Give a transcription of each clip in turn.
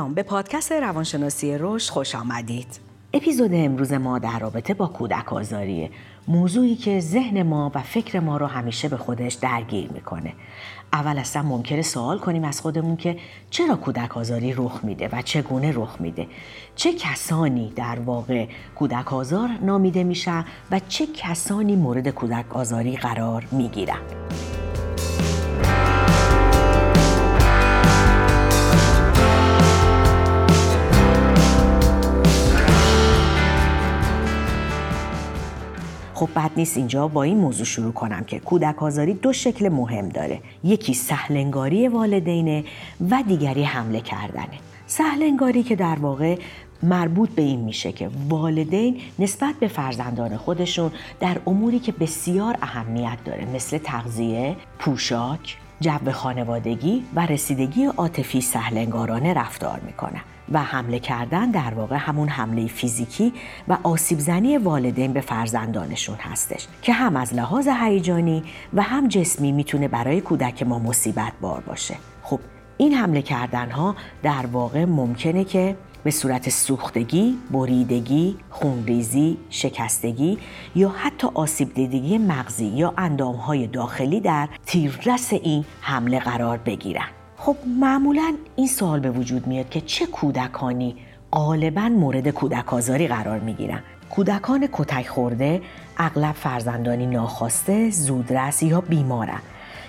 سلام. به پادکست روانشناسی رشد خوش آمدید. اپیزود امروز ما در رابطه با کودک آزاریه. موضوعی که ذهن ما و فکر ما رو همیشه به خودش درگیر می‌کنه. اول اصلا ممکنه سوال کنیم از خودمون که چرا کودک آزاری رخ میده و چگونه رخ میده؟ چه کسانی در واقع کودک آزار نامیده میشن و چه کسانی مورد کودک آزاری قرار می‌گیرن؟ خب بد نیست اینجا با این موضوع شروع کنم که کودک آزاری دو شکل مهم داره. یکی سهلنگاری والدینه و دیگری حمله کردنه. سهلنگاری که در واقع مربوط به این میشه که والدین نسبت به فرزندان خودشون در اموری که بسیار اهمیت داره مثل تغذیه، پوشاک، جو خانوادگی و رسیدگی عاطفی سهلنگارانه رفتار می‌کنن. و حمله کردن در واقع همون حمله فیزیکی و آسیب زنی والدین به فرزندانشون هستش که هم از لحاظ هیجانی و هم جسمی می‌تونه برای کودک ما مصیبت بار باشه خب این حمله کردن ها در واقع ممکنه که به صورت سوختگی، بریدگی، خونریزی، شکستگی یا حتی آسیب دیدگی مغزی یا اندامهای داخلی در تیررس این حمله قرار بگیرن. خب معمولا این سوال به وجود میاد که چه کودکانی غالبا مورد کودک آزاری قرار می‌گیرن؟ کودکان کتک خورده اغلب فرزندانی ناخواسته زودرس یا بیمارن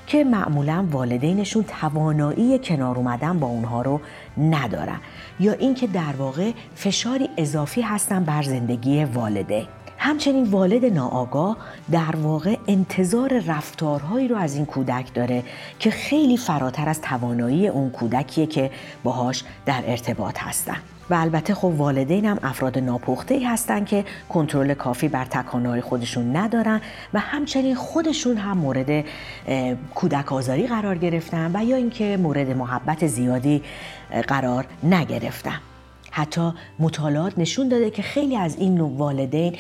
که معمولا والدینشون توانایی کنار اومدن با اونها رو ندارن یا اینکه در واقع فشاری اضافی هستن بر زندگی والده. همچنین والد ناآگاه در واقع انتظار رفتارهایی رو از این کودک داره که خیلی فراتر از توانایی اون کودکیه که باهاش در ارتباط هستن. و البته خب والدین هم افراد ناپخته ای هستن که کنترل کافی بر تکانهای خودشون ندارن و همچنین خودشون هم مورد کودک آزاری قرار گرفتن و یا اینکه مورد محبت زیادی قرار نگرفتن. حتی مطالعات نشون داده که خیلی از این نوع والدین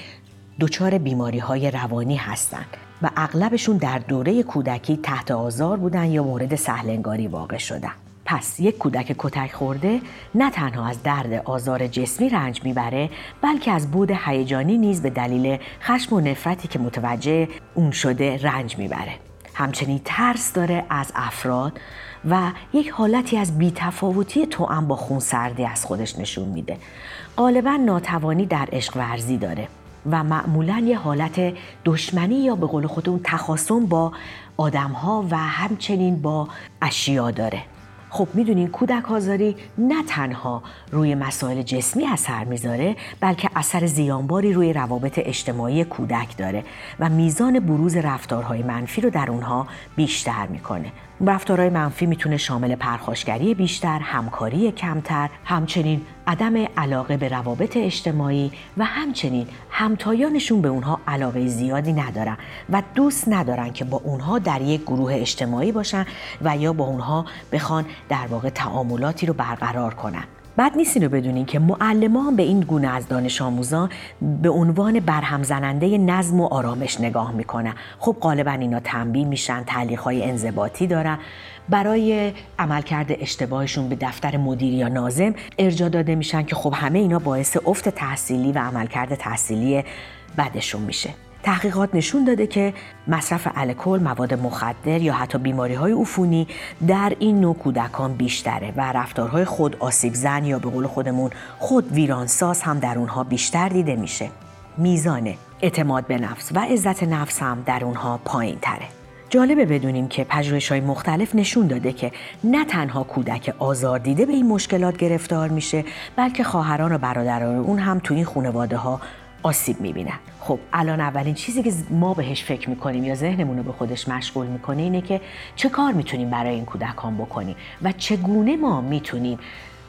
دچار بیماری های روانی هستند و اغلبشون در دوره کودکی تحت آزار بودن یا مورد سهلنگاری واقع شدن. پس یک کودک کتک خورده نه تنها از درد آزار جسمی رنج می‌بره بلکه از بود هیجانی نیز به دلیل خشم و نفرتی که متوجه اون شده رنج می‌بره. همچنین ترس داره از افراد و یک حالتی از بیتفاوتی توأم با خونسردی از خودش نشون میده. غالبا ناتوانی در عشق ورزی داره. و معمولا یه حالت دشمنی یا به قول خودمون تخاصم با آدم ها و همچنین با اشیا داره. خب می‌دونین کودک آزاری نه تنها روی مسائل جسمی اثر می‌ذاره بلکه اثر زیانباری روی روابط اجتماعی کودک داره و میزان بروز رفتارهای منفی رو در اونها بیشتر می‌کنه. رفتارهای منفی می‌تونه شامل پرخاشگری بیشتر، همکاری کمتر، همچنین عدم علاقه به روابط اجتماعی و همچنین همتایانشون به اونها علاقه زیادی ندارن و دوست ندارن که با اونها در یک گروه اجتماعی باشن و یا با اونها بخوان در واقع تعاملاتی رو برقرار کنن. بد نیست اینو بدونین که معلمان به این گونه از دانش آموزان به عنوان برهم زننده نظم و آرامش نگاه می‌کنن. خب غالبا اینا تنبیه میشن تعلیق های انضباطی دارن. برای عملکرد اشتباهشون به دفتر مدیر یا نازم ارجا داده میشن که خب همه اینا باعث افت تحصیلی و عملکرد تحصیلی بدشون میشه. تحقیقات نشون داده که مصرف الکل، مواد مخدر یا حتی بیماری های عفونی در این نوع کودکان بیشتره و رفتارهای خود آسیب زن یا به قول خودمون خود ویرانساز هم در اونها بیشتر دیده میشه. میزان اعتماد به نفس و عزت نفس هم در اونها پایین تره. جالبه بدونیم که پژوهش های مختلف نشون داده که نه تنها کودک آزار دیده به این مشکلات گرفتار میشه بلکه خواهران و برادران اون هم تو این خانواده ها آسیب می‌بینن خب الان اولین چیزی که ما بهش فکر می‌کنیم یا ذهنمون رو به خودش مشغول می‌کنه اینه که چه کار می‌تونیم برای این کودکان بکنیم و چگونه ما می‌تونیم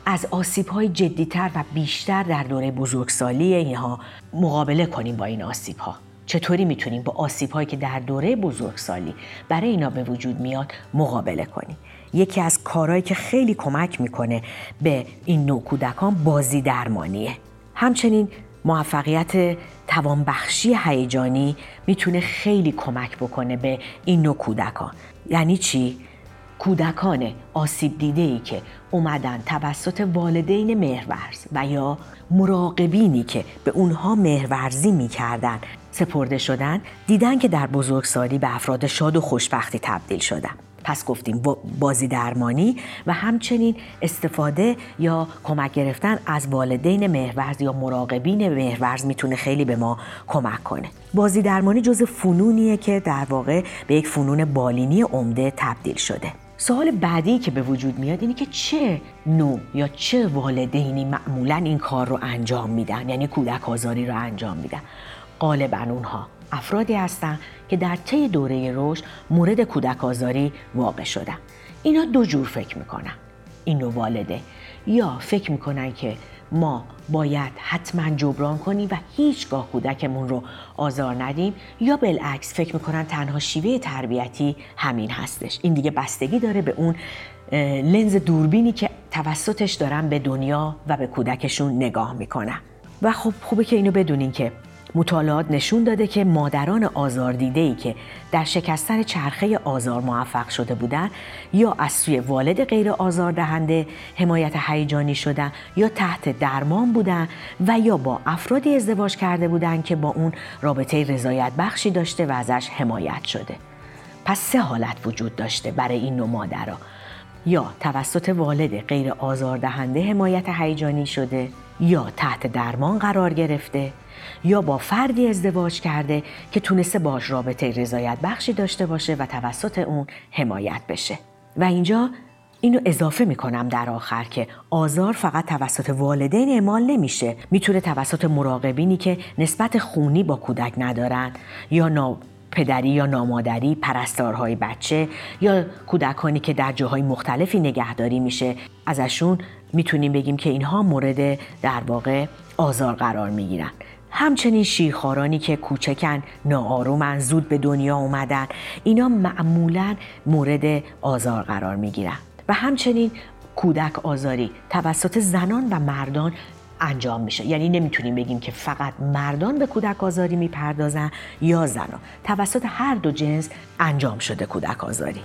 از آسیب های جدیتر و بیشتر در دوره بزرگسالی اینها مقابله کنیم با این آسیب ها چطوری می‌تونیم با آسیب هایی که در دوره بزرگسالی برای اینا به وجود میاد مقابله کنیم؟ یکی از کارهایی که خیلی کمک می‌کنه به این نوع کودکان بازی درمانیه همچنین موفقیت توانبخشی هیجانی می‌تونه خیلی کمک بکنه به این نوع کودکان. یعنی چی؟ کودکان آسیب دیده ای که اومدن توسط والدین مهرورز و یا مراقبینی که به اونها مهرورزی می‌کردن سپرده شدن دیدن که در بزرگسالی به افراد شاد و خوشبختی تبدیل شدن. پس گفتیم بازی درمانی و همچنین استفاده یا کمک گرفتن از والدین مهورز یا مراقبین مهورز می‌تونه خیلی به ما کمک کنه. بازی درمانی جز فنونیه که در واقع به یک فنون بالینی عمده تبدیل شده. سوال بعدی که به وجود میاد اینه که چه نوع یا چه والدینی معمولا این کار رو انجام میدن؟ یعنی کودک آزاری رو انجام میدن. غالبا اونها افرادی هستند که در طی دوره رشد مورد کودک آزاری واقع شدن. اینا دو جور فکر می‌کنن. این نوع والده یا فکر می‌کنن که ما باید حتما جبران کنیم و هیچگاه کودکمون رو آزار ندیم یا بالعکس فکر می‌کنن تنها شیوه تربیتی همین هستش. این دیگه بستگی داره به اون لنز دوربینی که توسطش دارن به دنیا و به کودکشون نگاه می‌کنن. و خب خوبه که اینو بدونین که مطالعات نشون داده که مادران آزار ای که در شکستن چرخه آزار موفق شده بودند یا از سوی والد غیر آزار دهنده حمایت هیجانی شدن یا تحت درمان بودن و یا با افرادی ازدواج کرده بودند که با اون رابطه رضایت بخشی داشته و ازش حمایت شده. پس سه حالت وجود داشته برای این نوع مادرها یا توسط والد غیر آزاردهنده حمایت هیجانی شده یا تحت درمان قرار گرفته یا با فردی ازدواج کرده که تونسته باش رابطه رضایت بخشی داشته باشه و توسط اون حمایت بشه. و اینجا اینو اضافه می‌کنم در آخر که آزار فقط توسط والدین اعمال نمیشه. می‌تونه توسط مراقبینی که نسبت خونی با کودک ندارن یا پدری یا نامادری پرستارهای بچه یا کودکانی که در جاهای مختلفی نگهداری میشه. ازشون می‌تونیم بگیم که اینها مورد در واقع آزار قرار می‌گیرن. همچنین شیرخوارانی که کوچکن ناآرومن زود به دنیا اومدن اینا معمولا مورد آزار قرار می‌گیرن. و همچنین کودک آزاری توسط زنان و مردان انجام میشه. یعنی نمی‌تونیم بگیم که فقط مردان به کودک آزاری می‌پردازن یا زنان. توسط هر دو جنس انجام شده کودک آزاری.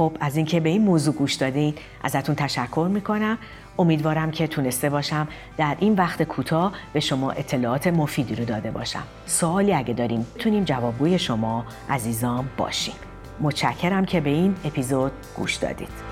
خب از اینکه به این موضوع گوش دادین ازتون تشکر می‌کنم. امیدوارم که تونسته باشم در این وقت کوتاه به شما اطلاعات مفیدی رو داده باشم. سوالی اگه داریم می‌تونیم جوابگوی شما عزیزان باشیم. متشکرم که به این اپیزود گوش دادید.